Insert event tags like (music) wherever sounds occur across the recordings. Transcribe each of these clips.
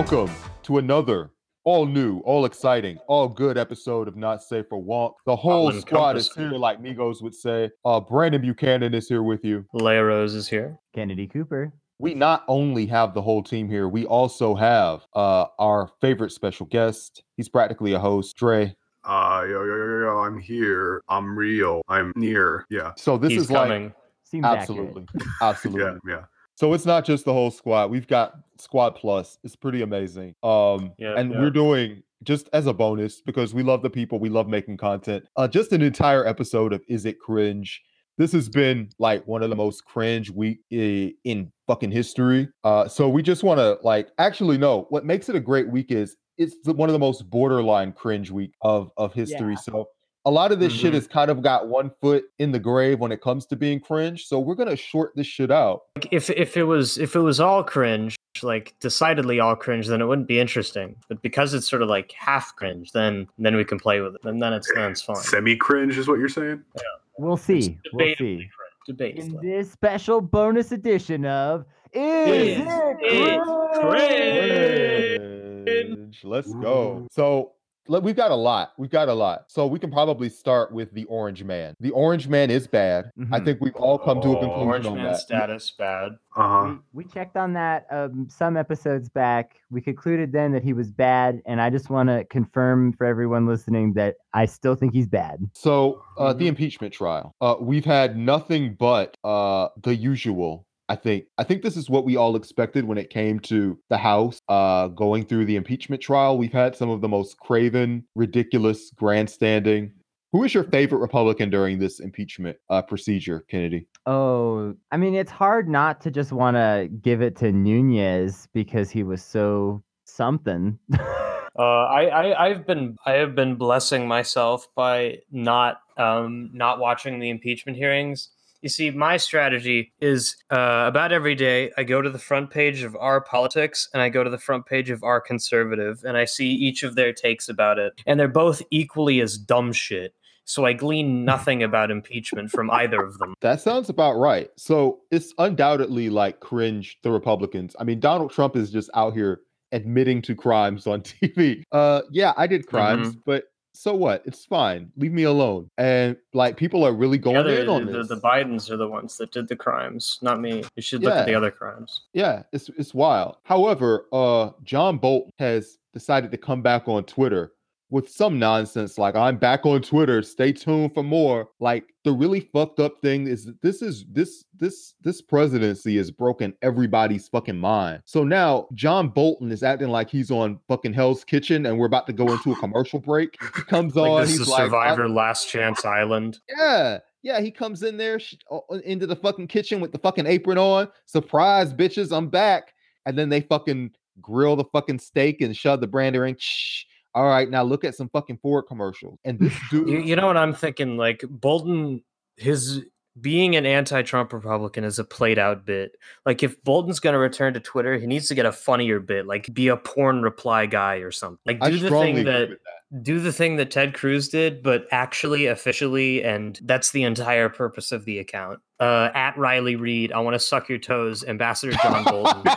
Ladies and gentlemen, welcome to another all new, all exciting, all good episode of Not Safe for Wonk. The whole squad is here, like Migos would say. Uh, Brandon Buchanan is here with you. Leia Rose is here. Kennedy Cooper. We not only have the whole team here, we also have uh, our favorite special guest. He's practically a host, Dre. Uh, yo, yo, yo, yo, I'm here. I'm real. I'm near. Yeah. So this He's is like coming. Seems absolutely, absolutely. (laughs) Yeah. Yeah. So it's not just the whole squad. We've got Squad Plus. It's pretty amazing. Um, Yeah, and yeah. we're doing just as a bonus because we love the people, we love making content. Uh, just an entire episode of Is It Cringe? This has been like one of the most cringe week in fucking history. Uh, so we just want to like actually no. What makes it a great week is it's one of the most borderline cringe week of of history. Yeah. So a lot of this shit Mhm. has kind of got one foot in the grave when it comes to being cringe. So we're gonna short this shit out. Like, if if it was if it was all cringe, like decidedly all cringe, then it wouldn't be interesting. But because it's sort of like half cringe, then then we can play with it, and then it's then it's fine. Semi cringe is what you're saying? Yeah. We'll see. We'll see. Debate. In this special bonus edition of Is, Is It It Cringe? Cringe. Let's go. So let- we've got a lot. We've got a lot. So we can probably start with the Orange Man. The Orange Man is bad. I Mhm. think we've all come to a Oh, conclusion Orange on man that. status bad. Uh huh. We, we checked on that um, some episodes back. We concluded then that he was bad, and I just want to confirm for everyone listening that I still think he's bad. So uh, the Mhm. impeachment trial. Uh, we've had nothing but uh, the usual. I think. I think this is what we all expected when it came to the House uh, going through the impeachment trial. We've had some of the most craven, ridiculous, grandstanding. Who is your favorite Republican during this impeachment uh, procedure, Kennedy? Oh, I mean, it's hard not to just want to give it to Nunes because he was so something. (laughs) Uh, I, I I've been I have been blessing myself by not um not watching the impeachment hearings. You see, my strategy is uh, about every day I go to the front page of our politics and I go to the front page of our conservative and I see each of their takes about it, and they're both equally as dumb shit. So I glean nothing about impeachment from either of them. That sounds about right. So it's undoubtedly like cringe the Republicans. I mean, Donald Trump is just out here admitting to crimes on (laughs) TV. Uh yeah, I did crimes, but so what? It's fine. Leave me alone. And like people are really going The, in on the, this. the Bidens are the ones that did the crimes, not me. You should look at the other crimes. yeah, it's it's wild. However, uh John Bolton has decided to come back on Twitter with some nonsense like I'm back on Twitter, stay tuned for more. Like the really fucked up thing is this is this this this presidency has broken everybody's fucking mind. So now John Bolton is acting like he's on fucking Hell's Kitchen and we're about to go into a commercial break. He comes (laughs) Like on, this he's is like, Survivor Last Chance Island. yeah, yeah, he comes in there sh- into the fucking kitchen with the fucking apron on. Surprise, bitches, I'm back. And then they fucking grill the fucking steak and shove the brandy ring. Shh. All right, now look at some fucking Ford commercials. And this dude, You, you know what I'm thinking? Like Bolton, his being an anti-Trump Republican is a played out bit. Like if Bolton's going to return to Twitter, he needs to get a funnier bit, like be a porn reply guy or something. Like I do the thing that that. do the thing that Ted Cruz did, but actually officially, and that's the entire purpose of the account. Uh, at Riley Reid, I want to suck your toes, Ambassador John Bolton. (laughs)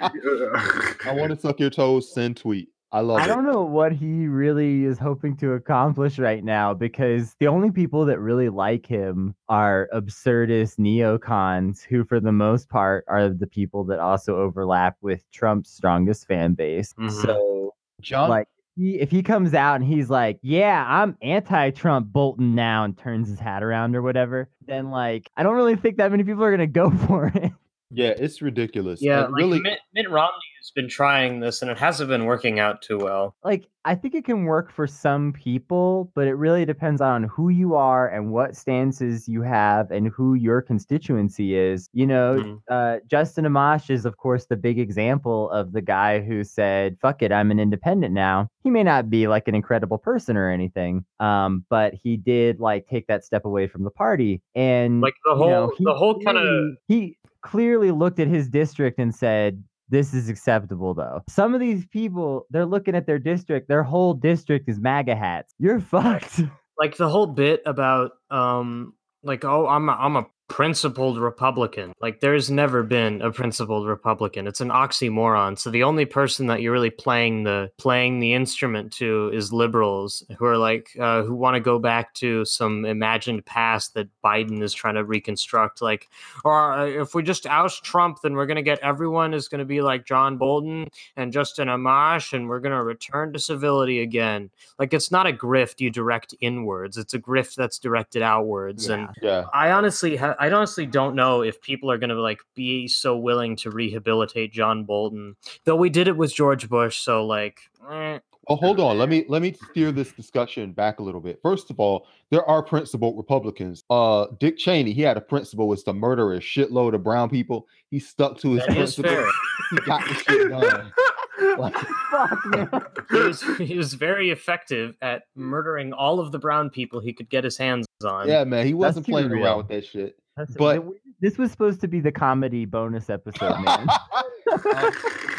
I want to suck your toes, send tweet. I love I it. don't know what he really is hoping to accomplish right now because the only people that really like him are absurdist neocons who, for the most part, are the people that also overlap with Trump's strongest fan base. Mhm. So, John, like, he, if he comes out and he's like, "Yeah, I'm anti-Trump Bolton now," and turns his hat around or whatever, then like, I don't really think that many people are gonna go (laughs) for it. Yeah, it's ridiculous. yeah, And like really, Mitt, Mitt Romney has been trying this, and it hasn't been working out too well. like I think it can work for some people, but it really depends on who you are and what stances you have and who your constituency is. You know, Mhm. uh, Justin Amash is of course the big example of the guy who said, "Fuck it, I'm an independent now." He may not be like an incredible person or anything, um, but he did like take that step away from the party and Like the you whole, know, he the whole kind of clearly- he clearly looked at his district and said this is acceptable though. Some of these people they're looking at their district their whole district is maga hats. You're (laughs) fucked. Like the whole bit about um like oh I'm a, I'm a principled Republican. Like there's never been a principled Republican. It's an oxymoron. So the only person that you're really playing the playing the instrument to is liberals who are like uh, who want to go back to some imagined past that Biden is trying to reconstruct. Like, or uh, if we just oust Trump, then we're going to get everyone is going to be like John Bolton and Justin Amash, and we're going to return to civility again. Like it's not a grift you direct inwards. It's a grift that's directed outwards. And Yeah. I honestly, ha- I honestly don't know if people are going to like be so willing to rehabilitate John Bolton. Though we did it with George Bush, so like, eh. Oh, hold on. Let me let me steer this discussion back a little bit. First of all, there are principled Republicans. Uh, Dick Cheney, he had a principle was to murder a shitload of brown people. He stuck to his that is principle. He got the shit done. (laughs) Like, Fuck, man. He was, he was very effective at murdering all of the brown people he could get his hands on. yeah, man, he wasn't too playing real. around with that shit. That's- But- th- this was supposed to be the comedy bonus episode, man. (laughs) Um,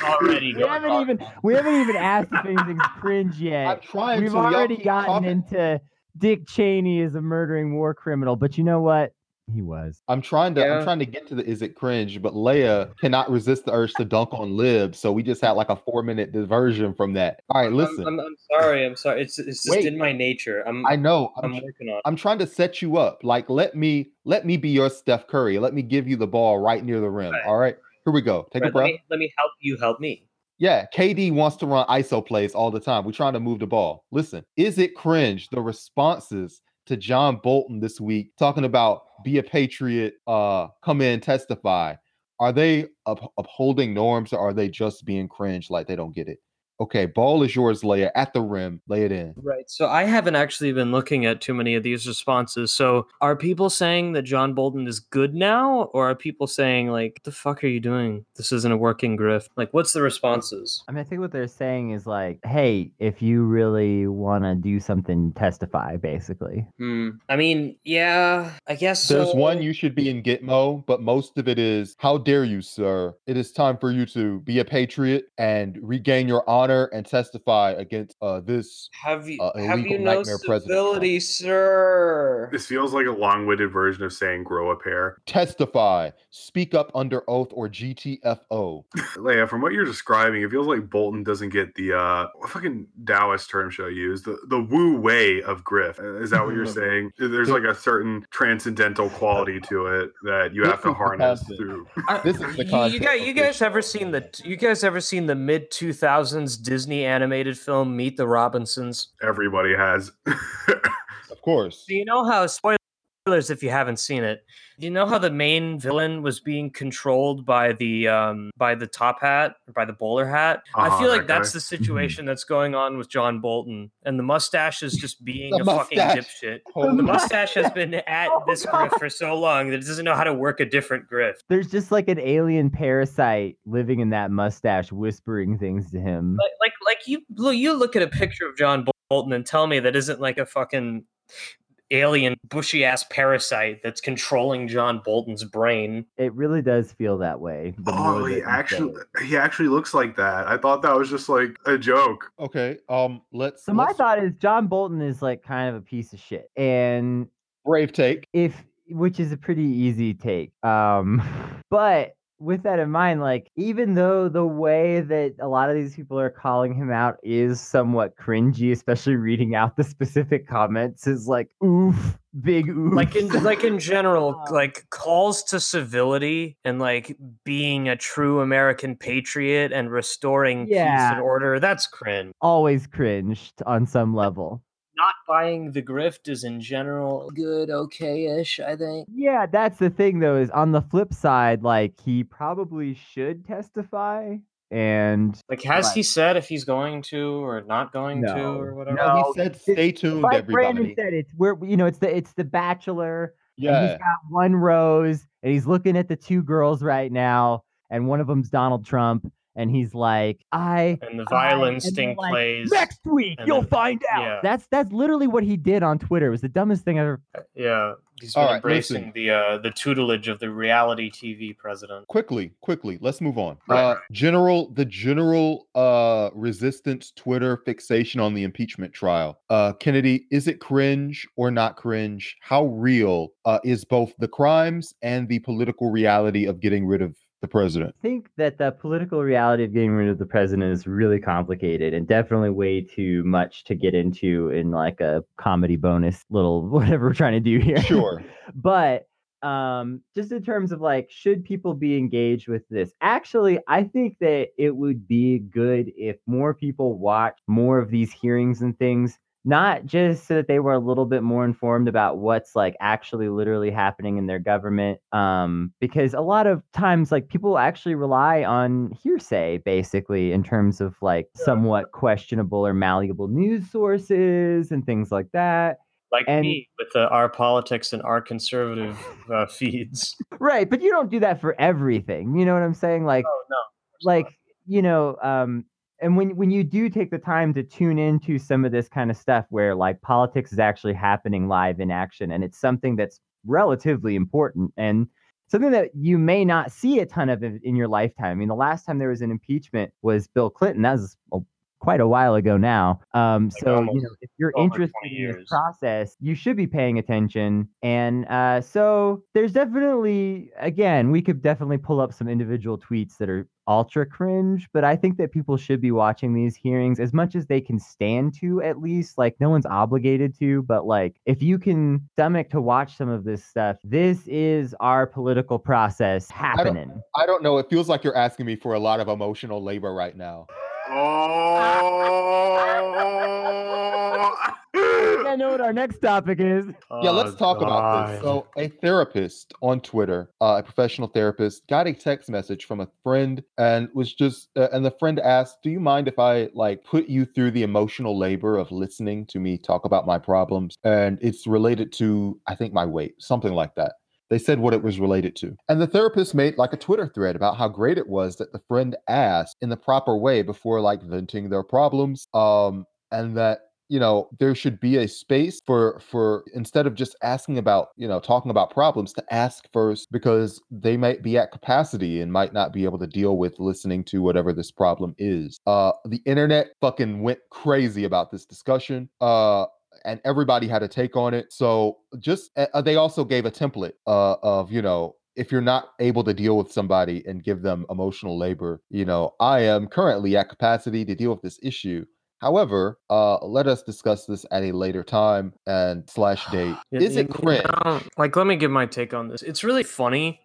already (laughs) we haven't on. even we haven't even asked if anything's (laughs) cringe yet. I'm We've to. already gotten talking. into Dick Cheney is a murdering war criminal, but you know what? He was. I'm trying to Yeah. I'm trying to get to the is it cringe, but Leia cannot resist the urge to dunk on Lib, so we just had like a four minute diversion from that. All right, listen. I'm, I'm, I'm sorry. I'm sorry. It's, it's just Wait. in my nature. I'm, I know. I'm, I'm working on. I'm trying to set you up. Like, let me let me be your Steph Curry. Let me give you the ball right near the rim. Right. All right, here we go. Take Right, a breath. let me let me help you help me. Yeah, KD wants to run ISO plays all the time. We're trying to move the ball. Listen, is it cringe the responses to John Bolton this week talking about be a patriot, uh, come in, testify? Are they up- upholding norms or are they just being cringe like they don't get it? Okay, ball is yours, Leia, at the rim. Lay it in. Right. So I haven't actually been looking at too many of these responses. So are people saying that John Bolton is good now, or are people saying like, "The fuck are you doing? This isn't a working grift." Like, what's the responses? I mean, I think what they're saying is like, hey, if you really want to do something, testify, basically. Hmm. I mean, yeah, I guess There's so. one you should be in Gitmo, but most of it is how dare you, sir? It is time for you to be a patriot and regain your honor honor and testify against uh, this have you, uh, have you no sir? This feels like a long-winded version of saying grow a pair. Testify, speak up under oath or GTFO. Leia, from what you're describing, it feels like Bolton doesn't get the uh, fucking Taoist term should I use? The the wu wei of Griff. Uh, is that what you're (laughs) saying? There's like a certain transcendental quality to it that you have to harness through. I, this is the you guys, you guys ever seen the you guys ever seen the mid 2000s Disney animated film Meet the Robinsons? Everybody has. (laughs) of course. Do you know how spoiler spoilers if you haven't seen it? Do you know how the main villain was being controlled by the um by the top hat by the bowler hat? I Uh-huh, feel like that guy. that's the situation that's going on with John Bolton, and the mustache is just being The a fucking dipshit. Holy The mustache has been (laughs) at this grift for so long that it doesn't know how to work a different grift. There's just like an alien parasite living in that mustache, whispering things to him. like like like you you look at a picture of John Bolton and tell me that isn't like a fucking alien bushy ass parasite that's controlling John Bolton's brain. It really does feel that way. Oh, he actually he actually looks like that. I thought that was just like a joke. Okay. Um. Let's. So my let's- thought is John Bolton is like kind of a piece of shit, and brave take. if which is a pretty easy take. Um, (laughs) but with that in mind, like even though the way that a lot of these people are calling him out is somewhat cringy, especially reading out the specific comments, is like oof, big oof. Like in like in general, (laughs) like calls to civility and like being a true American patriot and restoring peace and order. That's cringe. always cringed on some level. Not buying the grift is in general good, okay-ish. I think. Yeah, that's the thing though, is on the flip side, like he probably should testify and Like, has Right. he said if he's going to or not going to or whatever? No. he said, "Stay tuned, like Brandon everybody." said, it's we're you know, it's the it's the bachelor and Yeah. he's got one rose and he's looking at the two girls right now and one of them's donald trump and he's like i And the I- violin and they're like, plays. next week you'll then- find out yeah. that's that's literally what he did on twitter it was the dumbest thing i've ever Yeah, He's been All right, embracing listen. the uh, the tutelage of the reality TV president. quickly quickly let's move on Right, uh general the general uh resistance twitter fixation on the impeachment trial uh kennedy is it cringe or not cringe how real uh is both the crimes and the political reality of getting rid of the president. I think that the political reality of getting rid of the president is really complicated and definitely way too much to get into in like a comedy bonus little (laughs) whatever we're trying to do here. sure. (laughs) But um just in terms of like should people be engaged with this? Actually i think that it would be good if more people watch more of these hearings and things not just so that they were a little bit more informed about what's like actually literally happening in their government um because a lot of times like people actually rely on hearsay basically in terms of like somewhat questionable or malleable news sources and things like that Like And- me with the our politics and our conservative uh, (laughs) feeds. Right, but you don't do that for everything. You know what I'm saying? Like Oh no, like, you know, um and when when you do take the time to tune into some of this kind of stuff where like politics is actually happening live in action and it's something that's relatively important and something that you may not see a ton of in your lifetime. I mean, the last time there was an impeachment was Bill Clinton. That was a, quite a while ago now. Um, Like so you know, if you're interested in this process, you should be paying attention. And uh, so there's definitely, again, we could definitely pull up some individual tweets that are ultra cringe, but I think that people should be watching these hearings as much as they can stand to, at least. Like, no one's obligated to, but like, if you can stomach to watch some of this stuff, this is our political process happening. i don't know it feels like you're asking me for a lot of emotional labor right now Oh. I know what our next topic is. Yeah, let's Oh, talk about this. So, a therapist on Twitter, uh, a professional therapist, got a text message from a friend and was just, uh, and the friend asked, "Do you mind if I like put you through the emotional labor of listening to me talk about my problems?" And it's related to, I think, my weight, something like that. They said what it was related to. And the therapist made like a Twitter thread about how great it was that the friend asked in the proper way before like venting their problems. Um, and that you know there should be a space for for instead of just asking about you know talking about problems to ask first because they might be at capacity and might not be able to deal with listening to whatever this problem is. Uh the internet fucking went crazy about this discussion uh and everybody had a take on it. So just uh, they also gave a template uh of you know if you're not able to deal with somebody and give them emotional labor you know i am currently at capacity to deal with this issue However, uh, let us discuss this at a later time and slash (sighs) date. Is you- it you cringe? know, like, let me give my take on this. It's really funny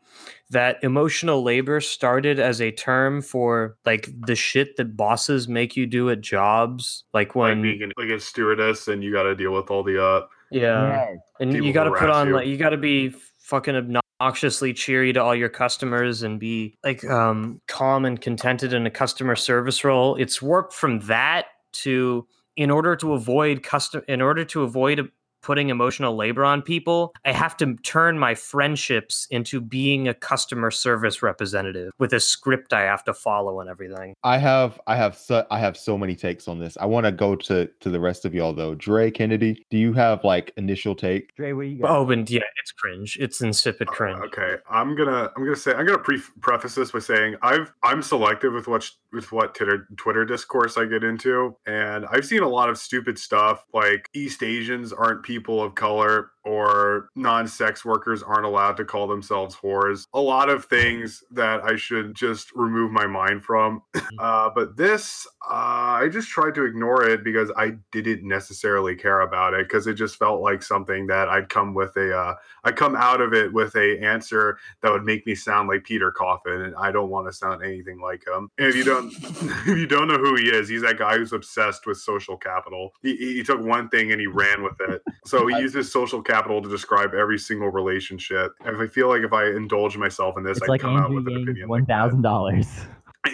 that emotional labor started as a term for like the shit that bosses make you do at jobs. Like like when, being an- like a stewardess and you got to deal with all the uh yeah, Yes. and people you got to put on you. like you got to be fucking obnoxiously cheery to all your customers and be like um calm and contented in a customer service role. It's worked from that to in order to avoid custom in order to avoid putting emotional labor on people, I have to turn my friendships into being a customer service representative with a script I have to follow and everything. I have I have so I have so many takes on this. I want to go to to the rest of y'all though. Dre Kennedy, do you have like initial take? Dre, what do you got? Oh, and yeah, it's cringe. It's insipid Uh, cringe. Okay, I'm gonna I'm gonna say I'm gonna pre- preface this by saying I've I'm selective with what with what Twitter Twitter discourse I get into, and I've seen a lot of stupid stuff like East Asians aren't people of color or non-sex workers aren't allowed to call themselves whores. A lot of things that I should just remove my mind from. Uh, but this, uh, I just tried to ignore it because I didn't necessarily care about it because it just felt like something that I'd come with a uh, I come out of it with a answer that would make me sound like Peter Coffin, and I don't want to sound anything like him. And if you don't, (laughs) if you don't know who he is, he's that guy who's obsessed with social capital. He, he he took one thing and he ran with it. So he (laughs) uses social capital to describe every single relationship. If I feel like if I indulge myself in this, it's I like come out Andrew with an opinion. one Like thousand dollars.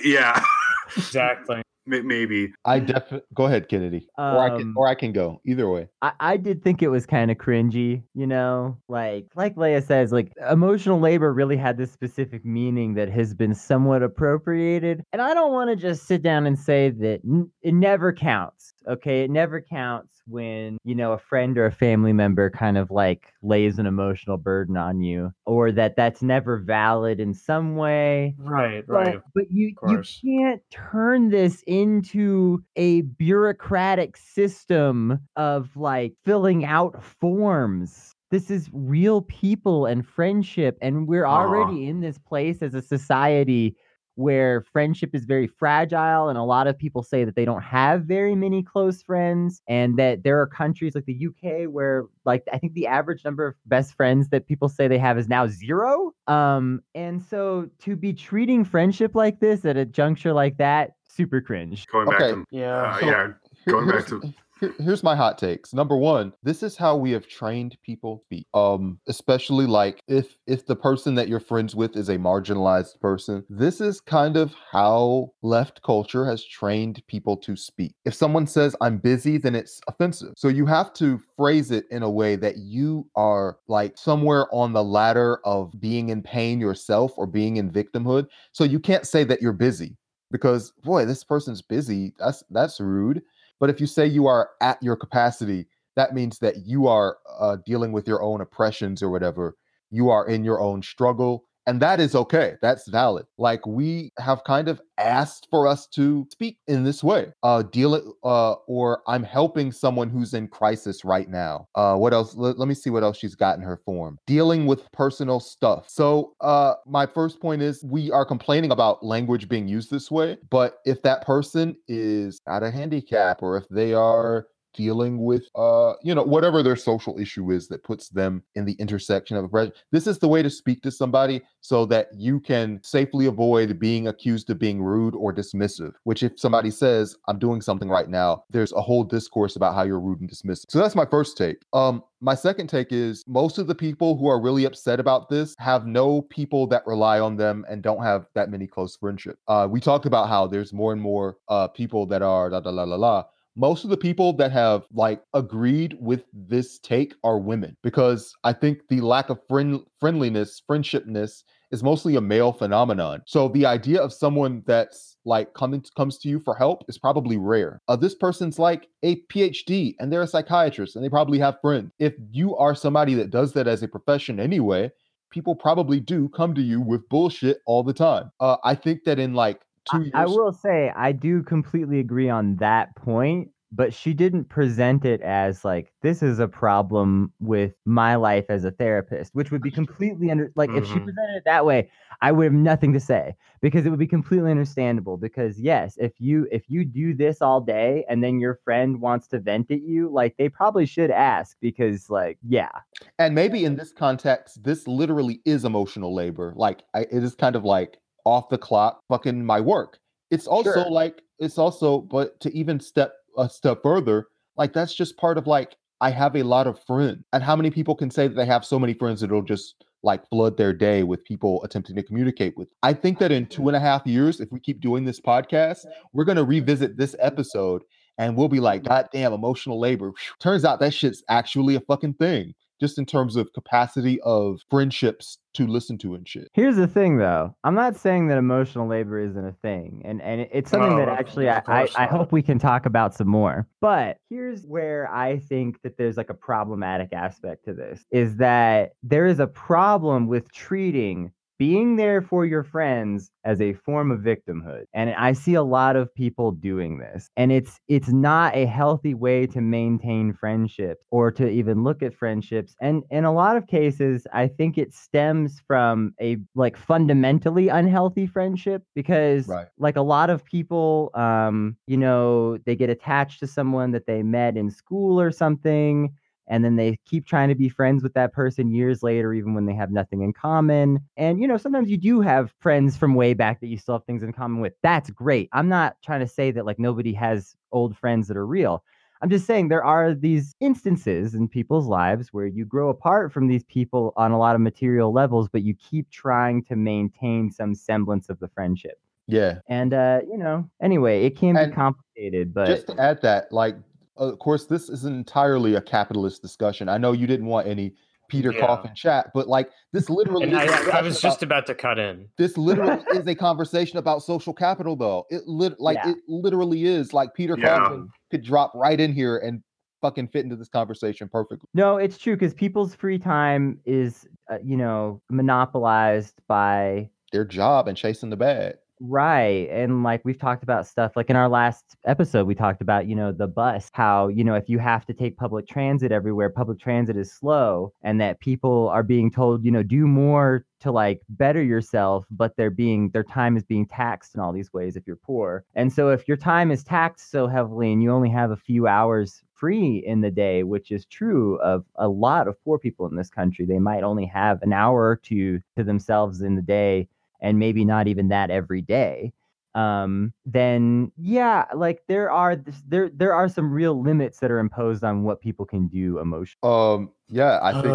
Yeah, (laughs) Exactly. Maybe. I definitely go ahead, Kennedy, or I can Um, or I can go either way. I, I did think it was kind of cringy, you know, like like Leia says, like emotional labor really had this specific meaning that has been somewhat appropriated, and I don't want to just sit down and say that n- it never counts. Okay. It never counts when, you know, a friend or a family member kind of like lays an emotional burden on you or that that's never valid in some way. Right, But, right. but you, you can't turn this into a bureaucratic system of like filling out forms. This is real people and friendship. And we're Aw. already in this place as a society where friendship is very fragile. And a lot of people say that they don't have very many close friends. And that there are countries like the UK where, like, I think the average number of best friends that people say they have is now zero. Um, and so to be treating friendship like this at a juncture like that, super cringe. Going back Okay. to Yeah. uh, So- yeah, going back to (laughs) here- here's my hot takes. Number one, this is how we have trained people to speak. Um, especially like if if the person that you're friends with is a marginalized person, this is kind of how left culture has trained people to speak. If someone says I'm busy, then it's offensive. So you have to phrase it in a way that you are like somewhere on the ladder of being in pain yourself or being in victimhood. So you can't say that you're busy because boy, this person's busy. That's that's rude. But if you say you are at your capacity, that means that you are uh, dealing with your own oppressions or whatever. You are in your own struggle. And that is okay. That's valid. Like we have kind of asked for us to speak in this way. Uh deal it uh or I'm helping someone who's in crisis right now. Uh what else? Let, let me see what else she's got in her form. Dealing with personal stuff. So uh my first point is we are complaining about language being used this way, but if that person is at a handicap or if they are dealing with uh you know whatever their social issue is that puts them in the intersection of oppression. This is the way to speak to somebody so that you can safely avoid being accused of being rude or dismissive which if somebody says i'm doing something right now there's a whole discourse about how you're rude and dismissive. So that's my first take. Um my second take is most of the people who are really upset about this have no people that rely on them and don't have that many close friendships. Uh, we talked about how there's more and more uh, people that are la la la la la most of the people that have like agreed with this take are women because I think the lack of friend friendliness, friendshipness is mostly a male phenomenon. So the idea of someone that's like coming comes to you for help is probably rare. Uh, this person's like a PhD and they're a psychiatrist and they probably have friends. If you are somebody that does that as a profession anyway, people probably do come to you with bullshit all the time. Uh, I think that in like two years, I, will say I do completely agree on that point, but she didn't present it as like this is a problem with my life as a therapist, which would be completely under like if she Mhm. presented it that way, I would have nothing to say because it would be completely understandable. Because yes, if you if you do this all day and then your friend wants to vent at you, like they probably should ask because like yeah, and maybe in this context, this literally is emotional labor. Like I, it is kind of like off the clock, fucking my work. It's also Sure. like it's also, but to even step a step further, like that's just part of like I have a lot of friends, and how many people can say that they have so many friends that it'll just like flood their day with people attempting to communicate with. I think that in two and a half years, if we keep doing this podcast, we're gonna revisit this episode and we'll be like, mm-hmm. God damn, emotional labor. Phew. Turns out that shit's actually a fucking thing, just in terms of capacity of friendships to listen to and shit. Here's the thing, though. I'm not saying that emotional labor isn't a thing, and and it's something No, that actually I, I, I hope we can talk about some more. But here's where I think that there's like a problematic aspect to this: is that there is a problem with treating being there for your friends as a form of victimhood and i see a lot of people doing this and it's it's not a healthy way to maintain friendships or to even look at friendships and in a lot of cases i think it stems from a like fundamentally unhealthy friendship because Right. like a lot of people um you know they get attached to someone that they met in school or something and then they keep trying to be friends with that person years later even when they have nothing in common. And you know sometimes you do have friends from way back that you still have things in common with. That's great. I'm not trying to say that like nobody has old friends that are real. I'm just saying there are these instances in people's lives where you grow apart from these people on a lot of material levels but you keep trying to maintain some semblance of the friendship. Yeah. and uh you know anyway it can And be complicated but just to add that, like, of course, this is entirely a capitalist discussion. I know you didn't want any Peter Yeah. Coffin chat, but like this literally And is a I, I was about- just about to cut in. this literally (laughs) is a conversation about social capital though. It lit like Yeah. it literally is like Peter Yeah. Coffin could drop right in here and fucking fit into this conversation perfectly. No, it's true because people's free time is, uh, you know, monopolized by Their job and chasing the bag. Right. And like we've talked about stuff like in our last episode, we talked about, you know, the bus, how, you know, if you have to take public transit everywhere, public transit is slow and that people are being told, you know, do more to like better yourself, but they're being, their time is being taxed in all these ways if you're poor. And so if your time is taxed so heavily and you only have a few hours free in the day, which is true of a lot of poor people in this country, they might only have an hour or two to themselves in the day and maybe not even that every day um then yeah like there are this, there there are some real limits that are imposed on what people can do emotionally Um, yeah, I think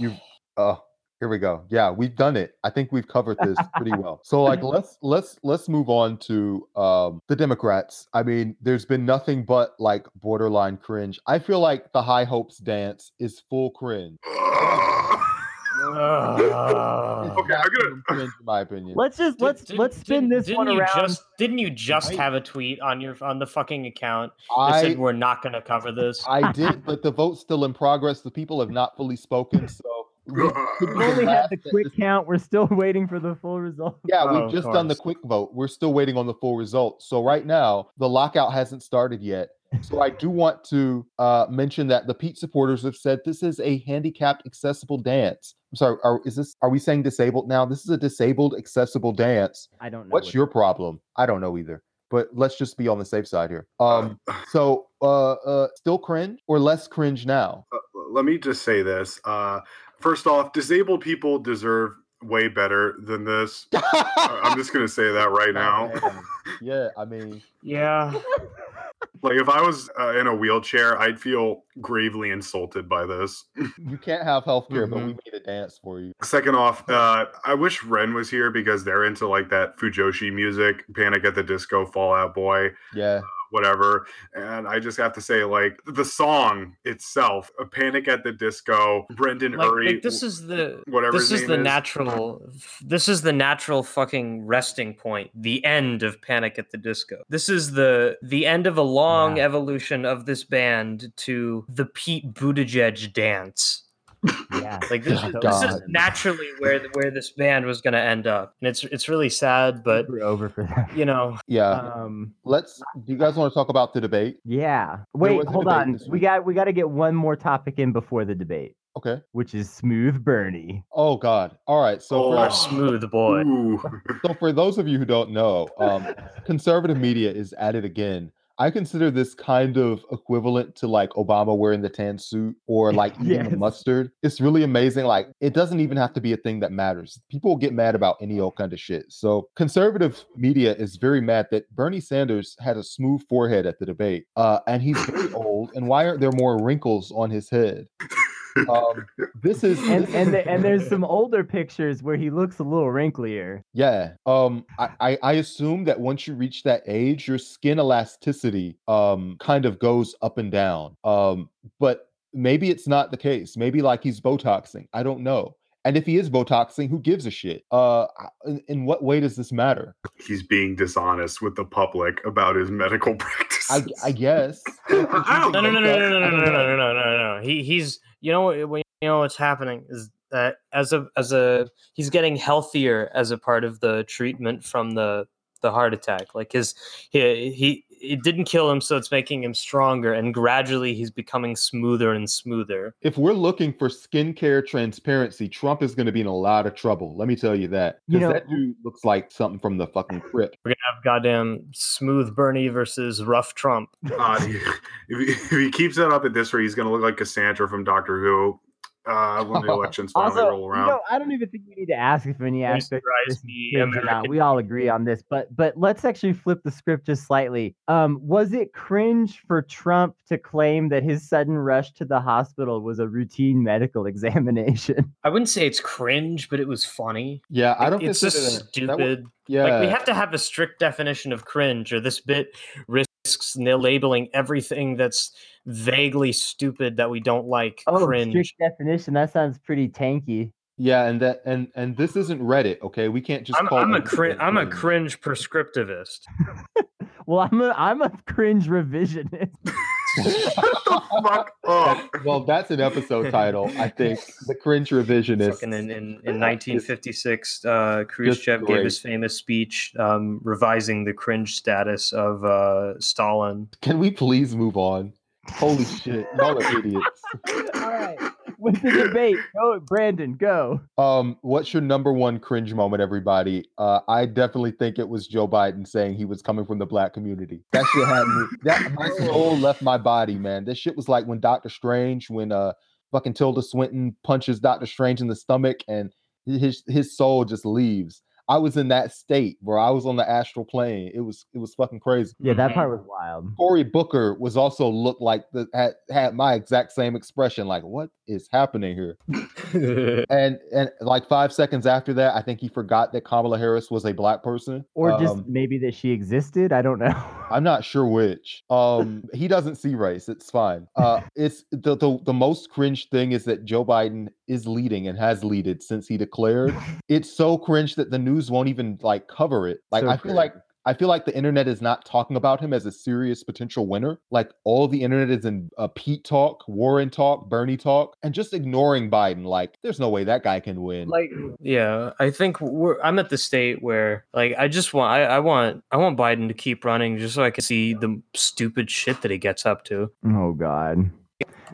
you, you, uh, here we go. Yeah, we've done it. I think we've covered this pretty (laughs) well. So, like, let's let's let's move on to um the Democrats. I mean, there's been nothing but like borderline cringe. I feel like the High Hopes dance is full cringe. (laughs) Ugh. Okay, I'm gonna- Maximum in my opinion. let's just Did- let's did- let's spin didn't- this didn't one you around Just, didn't you just Right. have a tweet on your on the fucking account that I said we're not going to cover this? I did, but the vote's still in progress. The people have not fully spoken, so (laughs) We, we only have the quick this, count. We're still (laughs) waiting for the full result Yeah, Oh, we've of just done the quick vote. We're still waiting on the full result. So right now, the lockout hasn't started yet. So I do want to uh, mention that the Pete supporters have said this is a handicapped accessible dance. I'm sorry, are, is this? Are we saying disabled now? This is a disabled accessible dance. i don't know What's what- your problem? I don't know either. But let's just be on the safe side here. Um, (sighs) so uh, uh, still cringe or less cringe now? Uh, let me just say this. Uh, first off, disabled people deserve way better than this. (laughs) I- I'm just gonna say that right now. (laughs) Yeah, I mean, yeah. Like if I was uh, in a wheelchair, I'd feel gravely insulted by this. you can't have healthcare, but we made a dance for you. Second off, uh, I wish Ren was here because they're into like that Fujoshi music, Panic at the Disco, Fall Out Boy, Yeah. Whatever. And I just have to say, like the song itself, a Panic at the Disco, Brendon Like, Urie, like, this is the whatever this his is name the is. natural this is the natural fucking resting point the end of panic at the disco this is the the end of a long Yeah. evolution of this band to the pete buttigieg dance yeah like this, Oh, is, this is naturally where where this band was going to end up and it's it's really sad but we're over for that you know Yeah. um Let's. Do you guys want to talk about the debate? yeah wait hold on we got we got to get one more topic in before the debate Okay. which is smooth bernie Oh God. All right. So Oh. our for, smooth boy Ooh. (laughs) so for those of you who don't know, um, conservative media is at it again. I consider this kind of equivalent to like Obama wearing the tan suit or like (laughs) eating the mustard. It's really amazing. Like it doesn't even have to be a thing that matters. People get mad about any old kind of shit. So conservative media is very mad that Bernie Sanders had a smooth forehead at the debate, uh, and he's very old. And why aren't there more wrinkles on his head? Um, this is and this and is- the, and there's some older pictures where he looks a little wrinklier Yeah. Um I, I I assume that once you reach that age, your skin elasticity um kind of goes up and down. Um but maybe it's not the case. Maybe like he's botoxing. I don't know. And if he is botoxing, who gives a shit? Uh in, in what way does this matter? He's being dishonest with the public about his medical (laughs) practices. I (laughs) I guess. I no, no, no, no, no, no, no, no, no, no, no, no, no. He he's you know what what- you know what's happening is that as a as a he's getting healthier as a part of the treatment from the the heart attack. Like his he he it didn't kill him, so it's making him stronger, and gradually he's becoming smoother and smoother. If we're looking for skincare transparency, Trump is going to be in a lot of trouble. Let me tell you that. You Because know- that dude looks like something from the fucking (laughs) crypt. We're gonna have goddamn smooth Bernie versus rough Trump. Uh, (laughs) if, he, if he keeps that up at this rate, he's going to look like Cassandra from Doctor Who uh, when the (laughs) elections finally also roll you know i don't even think we need to ask if any Please aspect of rise this is the cringe or not. American we all agree on this but but let's actually flip the script just slightly um was it cringe for trump to claim that his sudden rush to the hospital was a routine medical (laughs) examination I wouldn't say it's cringe, but it was funny. Yeah, I don't think it's consider just that- that would- stupid. yeah. Like we have to have a strict definition of cringe, or this bit risks nil- labeling everything that's vaguely stupid that we don't like oh cringe. strict definition that sounds pretty tanky Yeah, and that and and this isn't Reddit, okay? We can't just I'm, call I'm a cringe. I'm a cringe. cringe prescriptivist. (laughs) well, I'm a I'm a cringe revisionist. (laughs) Shut the fuck up. well, that's an episode (laughs) title. I think the cringe revisionist. Fucking in, in, in 1956, uh, Khrushchev gave his famous speech um, revising the cringe status of uh, Stalin. Can we please move on? Holy shit, y'all are idiots. (laughs) All right, (laughs) with the debate, go, Brandon, go. Um, what's your number one cringe moment, everybody? Uh, I definitely think it was Joe Biden saying he was coming from the black community. That shit had me. That my (laughs) soul left my body, man. This shit was like when Doctor Strange, when uh, fucking Tilda Swinton punches Doctor Strange in the stomach, and his his soul just leaves. I was in that state where I was on the astral plane. It was it was fucking crazy. Yeah, that part was wild. Cory Booker was also looked like the had, had my exact same expression, like what is happening here? (laughs) And and like five seconds after that, I think he forgot that Kamala Harris was a black person. Or just Um, maybe that she existed. I don't know. (laughs) I'm not sure which. Um, he doesn't see race. It's fine. Uh, (laughs) it's the, the the most cringe thing is that Joe Biden is leading and has leaded since he declared. It's so cringe that the news won't even like cover it. Like So I feel cringe. like I feel like the internet is not talking about him as a serious potential winner. Like all the internet is in uh, Pete talk, Warren talk, Bernie talk, and just ignoring Biden. Like there's no way that guy can win. like yeah i think we're i'm at the state where like i just want I, I want i want biden to keep running just so i can see the stupid shit that he gets up to oh God.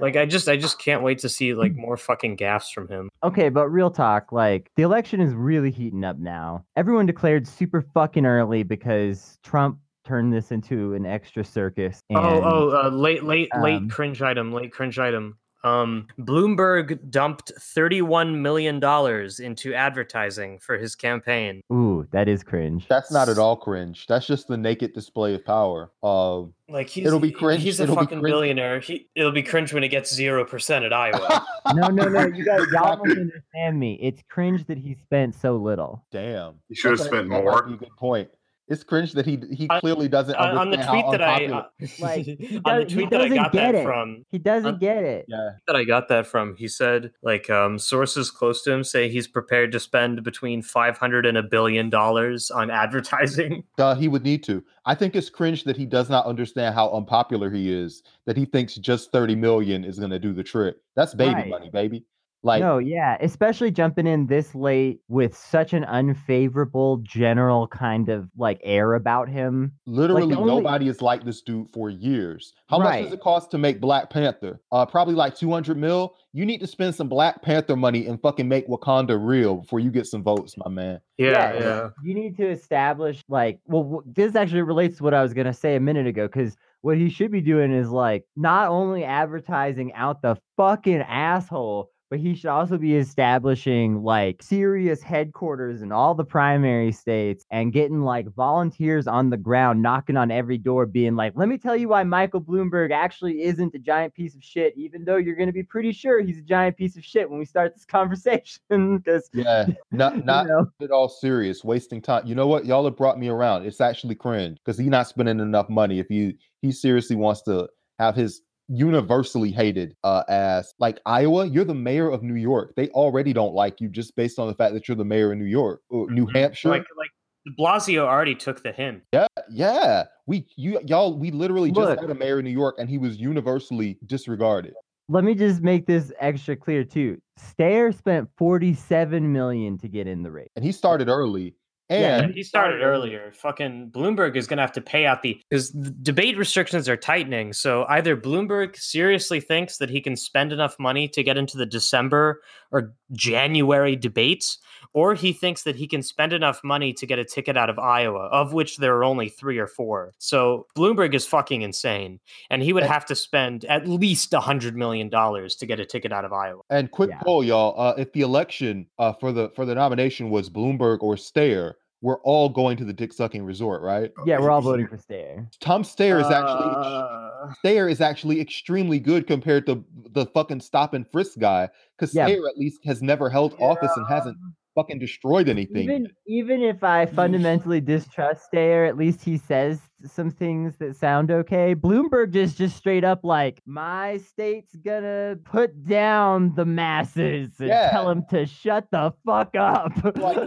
Like i just i just can't wait to see like more fucking gaffes from him Okay, but real talk, like the election is really heating up now. Everyone declared super fucking early because Trump turned this into an extra circus. And, oh oh uh, late late late um, cringe item late cringe item um bloomberg dumped 31 million dollars into advertising for his campaign ooh, that is cringe. That's not at all cringe. That's just the naked display of power. Uh, like he's It'll be cringe- he's a it'll fucking billionaire he, it'll be cringe when he gets 0% at iowa (laughs) No, no, no. You guys, y'all don't understand me. It's cringe that he spent so little. Damn. He should have spent more. a good point. It's cringe that he he clearly doesn't on, on the tweet how that I unpopular. uh, Like, (laughs) he on the does- he tweet that I doesn't got get that it. from He doesn't Un- get it. yeah, that I got that from he said like um sources close to him say he's prepared to spend between 500 and a billion dollars on advertising (laughs) uh, he would need to. I think it's cringe that he does not understand how unpopular he is. That he thinks just thirty million is going to do the trick. That's baby Right. money, baby. Like no, yeah, especially jumping in this late with such an unfavorable general kind of like air about him. literally only- nobody is like this dude for years. How much does it cost to make Black Panther? Uh, probably like two hundred mil. You need to spend some Black Panther money and fucking make Wakanda real before you get some votes, my man. yeah Yeah, yeah, You need to establish like well w- this actually relates to what I was going to say a minute ago cuz what he should be doing is like not only advertising out the fucking asshole but he should also be establishing like serious headquarters in all the primary states and getting like volunteers on the ground knocking on every door being like let me tell you why Michael Bloomberg actually isn't a giant piece of shit even though you're going to be pretty sure he's a giant piece of shit when we start this (laughs) conversation cuz Yeah, not (laughs) not you know, at all serious, wasting time. You know what? Y'all have brought me around. It's actually cringe because he's not spending enough money. If he he seriously wants to have his universally hated uh ass like Iowa, you're the mayor of New York. They already don't like you just based on the fact that you're the mayor of New York, or New Mhm. Hampshire. like like blasio already took the hint yeah, yeah. We you y'all we literally just Look. had a mayor in New York and he was universally disregarded. let me just make this extra clear too. Steyer spent 47 million to get in the race. And he started early. Yeah, he started earlier. Fucking Bloomberg is gonna have to pay out the because debate restrictions are tightening. So either Bloomberg seriously thinks that he can spend enough money to get into the December or January debates, or he thinks that he can spend enough money to get a ticket out of Iowa, of which there are only three or four. So Bloomberg is fucking insane, and he would And- have to spend at least a hundred million dollars to get a ticket out of Iowa. And quick Yeah. poll, y'all. Uh, if the election uh, for the for the nomination was Bloomberg or Steyer, we're all going to the dick sucking resort, right? Yeah, we're all voting for Steyer. Tom Steyer is actually Uh, Steyer is actually extremely good compared to the fucking stop and frisk guy, because Yeah. Steyer at least has never held office and hasn't fucking destroyed anything. Even even if I fundamentally distrust Steyer, at least he says some things that sound okay. Bloomberg is just straight up like, my state's gonna put down the masses and Yeah. tell them to shut the fuck up.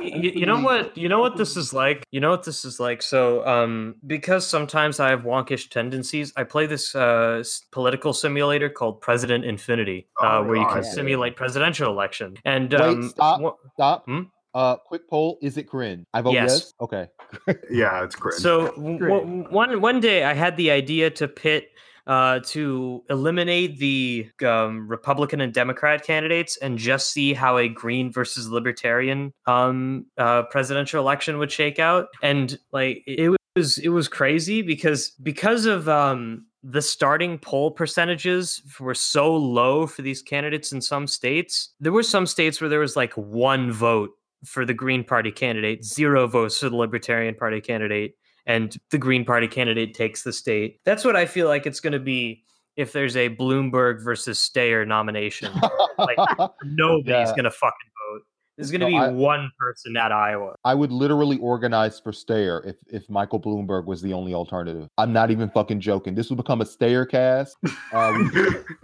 you, you know what you know what this is like you know what this is like so um because sometimes i have wonkish tendencies i play this uh political simulator called president infinity uh, Oh, where you can God. simulate presidential election and Wait, um stop. wha- Stop. Hmm? Uh, quick poll: Is it cringe? I vote Yes. yes. Okay. (laughs) Yeah, it's cringe. So (laughs) w- w- one one day I had the idea to pit uh, to eliminate the um, Republican and Democrat candidates and just see how a Green versus Libertarian um, uh, presidential election would shake out. And like it was it was crazy because because of um, the starting poll percentages were so low for these candidates in some states. There were some states where there was like one vote for the Green Party candidate, zero votes for the Libertarian Party candidate, and the Green Party candidate takes the state. That's what I feel like it's going to be if there's a Bloomberg versus Steyer nomination. Like, (laughs) Nobody's Yeah. going to fucking. There's going to No, be I- one person at Iowa. I would literally organize for Steyer if if Michael Bloomberg was the only alternative. I'm not even fucking joking. This would become a Steyer cast. Uh,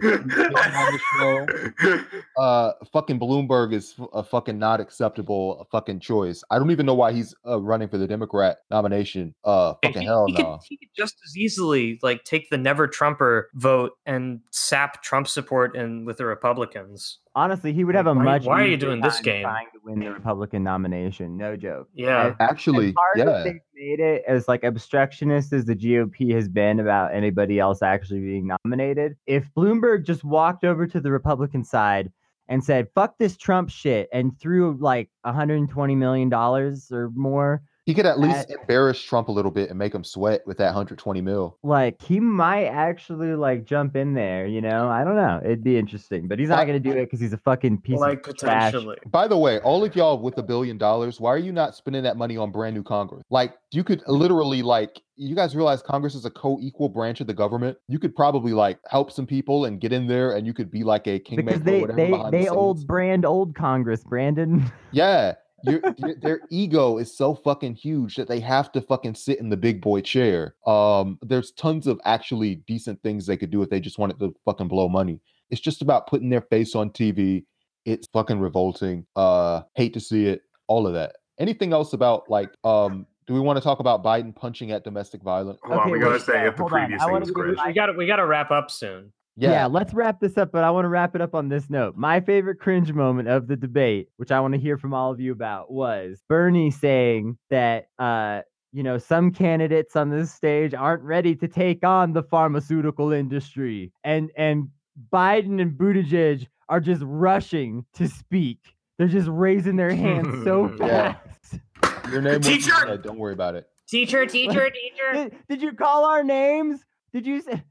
(laughs) (laughs) uh, fucking Bloomberg is a fucking not acceptable fucking choice. I don't even know why he's uh, running for the Democrat nomination. Uh, He- fucking hell he, no. could, he could just as easily like take the never Trumper vote and sap Trump support and with the Republicans. Honestly, he would have a Why- much. why are you doing this game? Trying to win the Republican nomination, no joke. Yeah. Actually, as hard as yeah. they've made it as like obstructionist as the GOP has been about anybody else actually being nominated, if Bloomberg just walked over to the Republican side and said, fuck this Trump shit, and threw like 120 million dollars or more, He could at least At- embarrass Trump a little bit and make him sweat with that 120 mil. like he might actually like jump in there, you know? I don't know. It'd be interesting, but he's not gonna do it because he's a fucking piece like of trash. By the way, all of y'all with a billion dollars, why are you not spending that money on brand new Congress? Like, you could literally like you guys realize Congress is a co-equal branch of the government. You could probably like help some people and get in there, and you could be like a kingmaker Because or they whatever they behind the old brand old Congress, Brandon. (laughs) Yeah. Your, your, their ego is so fucking huge that they have to fucking sit in the big boy chair. Um, there's tons of actually decent things they could do if they just wanted to fucking blow money. It's just about putting their face on TV. It's fucking revolting. Uh, hate to see it. All of that. Anything else about like um? Do we want to talk about Biden punching at domestic violence? Hold on, we gotta say uh, if the hold on. previous thing wanna was give cringe. We got to we got to wrap up soon. Yeah. let's wrap this up, but I want to wrap it up on this note. My favorite cringe moment of the debate, which I want to hear from all of you about, was Bernie saying that uh, you know, some candidates on this stage aren't ready to take on the pharmaceutical industry. And and Biden and Buttigieg are just rushing to speak. They're just raising their hands so (laughs) Yeah. fast. Your name was Teacher! said, Don't worry about it. Teacher, teacher, (laughs) teacher. Did, did you call our names? Did you say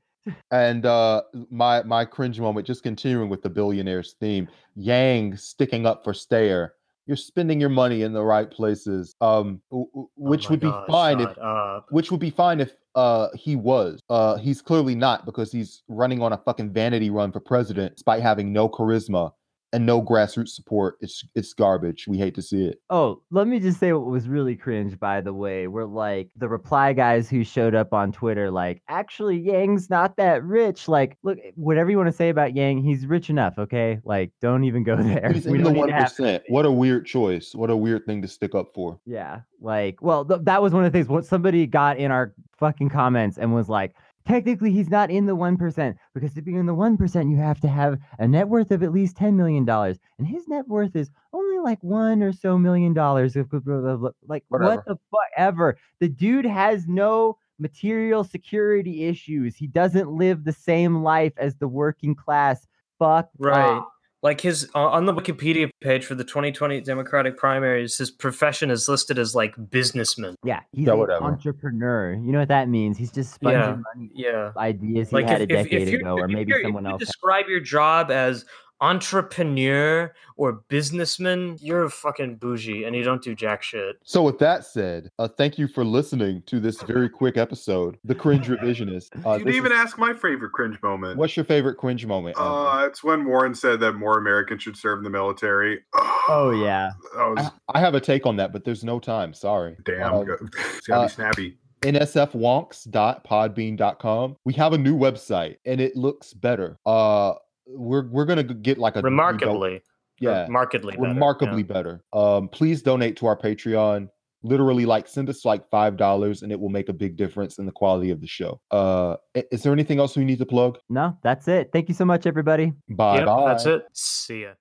And uh my my cringe moment, just continuing with the billionaires theme, Yang sticking up for Steyer. You're spending your money in the right places. Um w- which Oh would be fine if up. which would be fine if uh he was. Uh he's clearly not because he's running on a fucking vanity run for president despite having no charisma and no grassroots support. It's it's garbage. We hate to see it. Oh, let me just say what was really cringe, by the way. We're like the reply guys who showed up on Twitter, like, actually, Yang's not that rich. Like, look, eh, whatever you want to say about Yang, he's rich enough, okay? Like, don't even go (laughs) there. He's We in the one have- What a weird choice. What a weird thing to stick up for. Yeah, like, well, th- that was one of the things. What somebody got in our fucking comments and was like, technically, he's not in the one percent because to be in the one percent, you have to have a net worth of at least ten million dollars, and his net worth is only like one or so million dollars. Like, what the fuck ever? The dude has no material security issues. He doesn't live the same life as the working class. Fuck Right. off. Like his on the Wikipedia page for the 2020 Democratic primaries, his profession is listed as like businessman. Yeah, he's Yeah, an whatever. entrepreneur. You know what that means? He's just sponging Yeah. money Yeah. ideas he Like had if, a decade if you're, ago, or maybe you're- someone if you else. describe your job as entrepreneur or businessman, you're a fucking bougie and you don't do jack shit. So, with that said, uh, thank you for listening to this very quick episode, The Cringe Revisionist. (laughs) Uh, you this didn't even is- ask my favorite cringe moment. What's your favorite cringe moment? Andrew? Uh, it's when Warren said that more Americans should serve in the military. (sighs) Oh yeah, was I, I have a take on that, but there's no time. Sorry. damn. Um, good. (laughs) It's gotta uh, be snappy. nsfwonks.podbean.com. We have a new website and it looks better. Uh we're we're gonna get like a remarkably, yeah, markedly, better, remarkably yeah. better. Um, please donate to our Patreon. Literally, like send us like five dollars, and it will make a big difference in the quality of the show. Uh, is there anything else we need to plug? No, that's it. Thank you so much, everybody. Bye Yep, bye. that's it. See ya.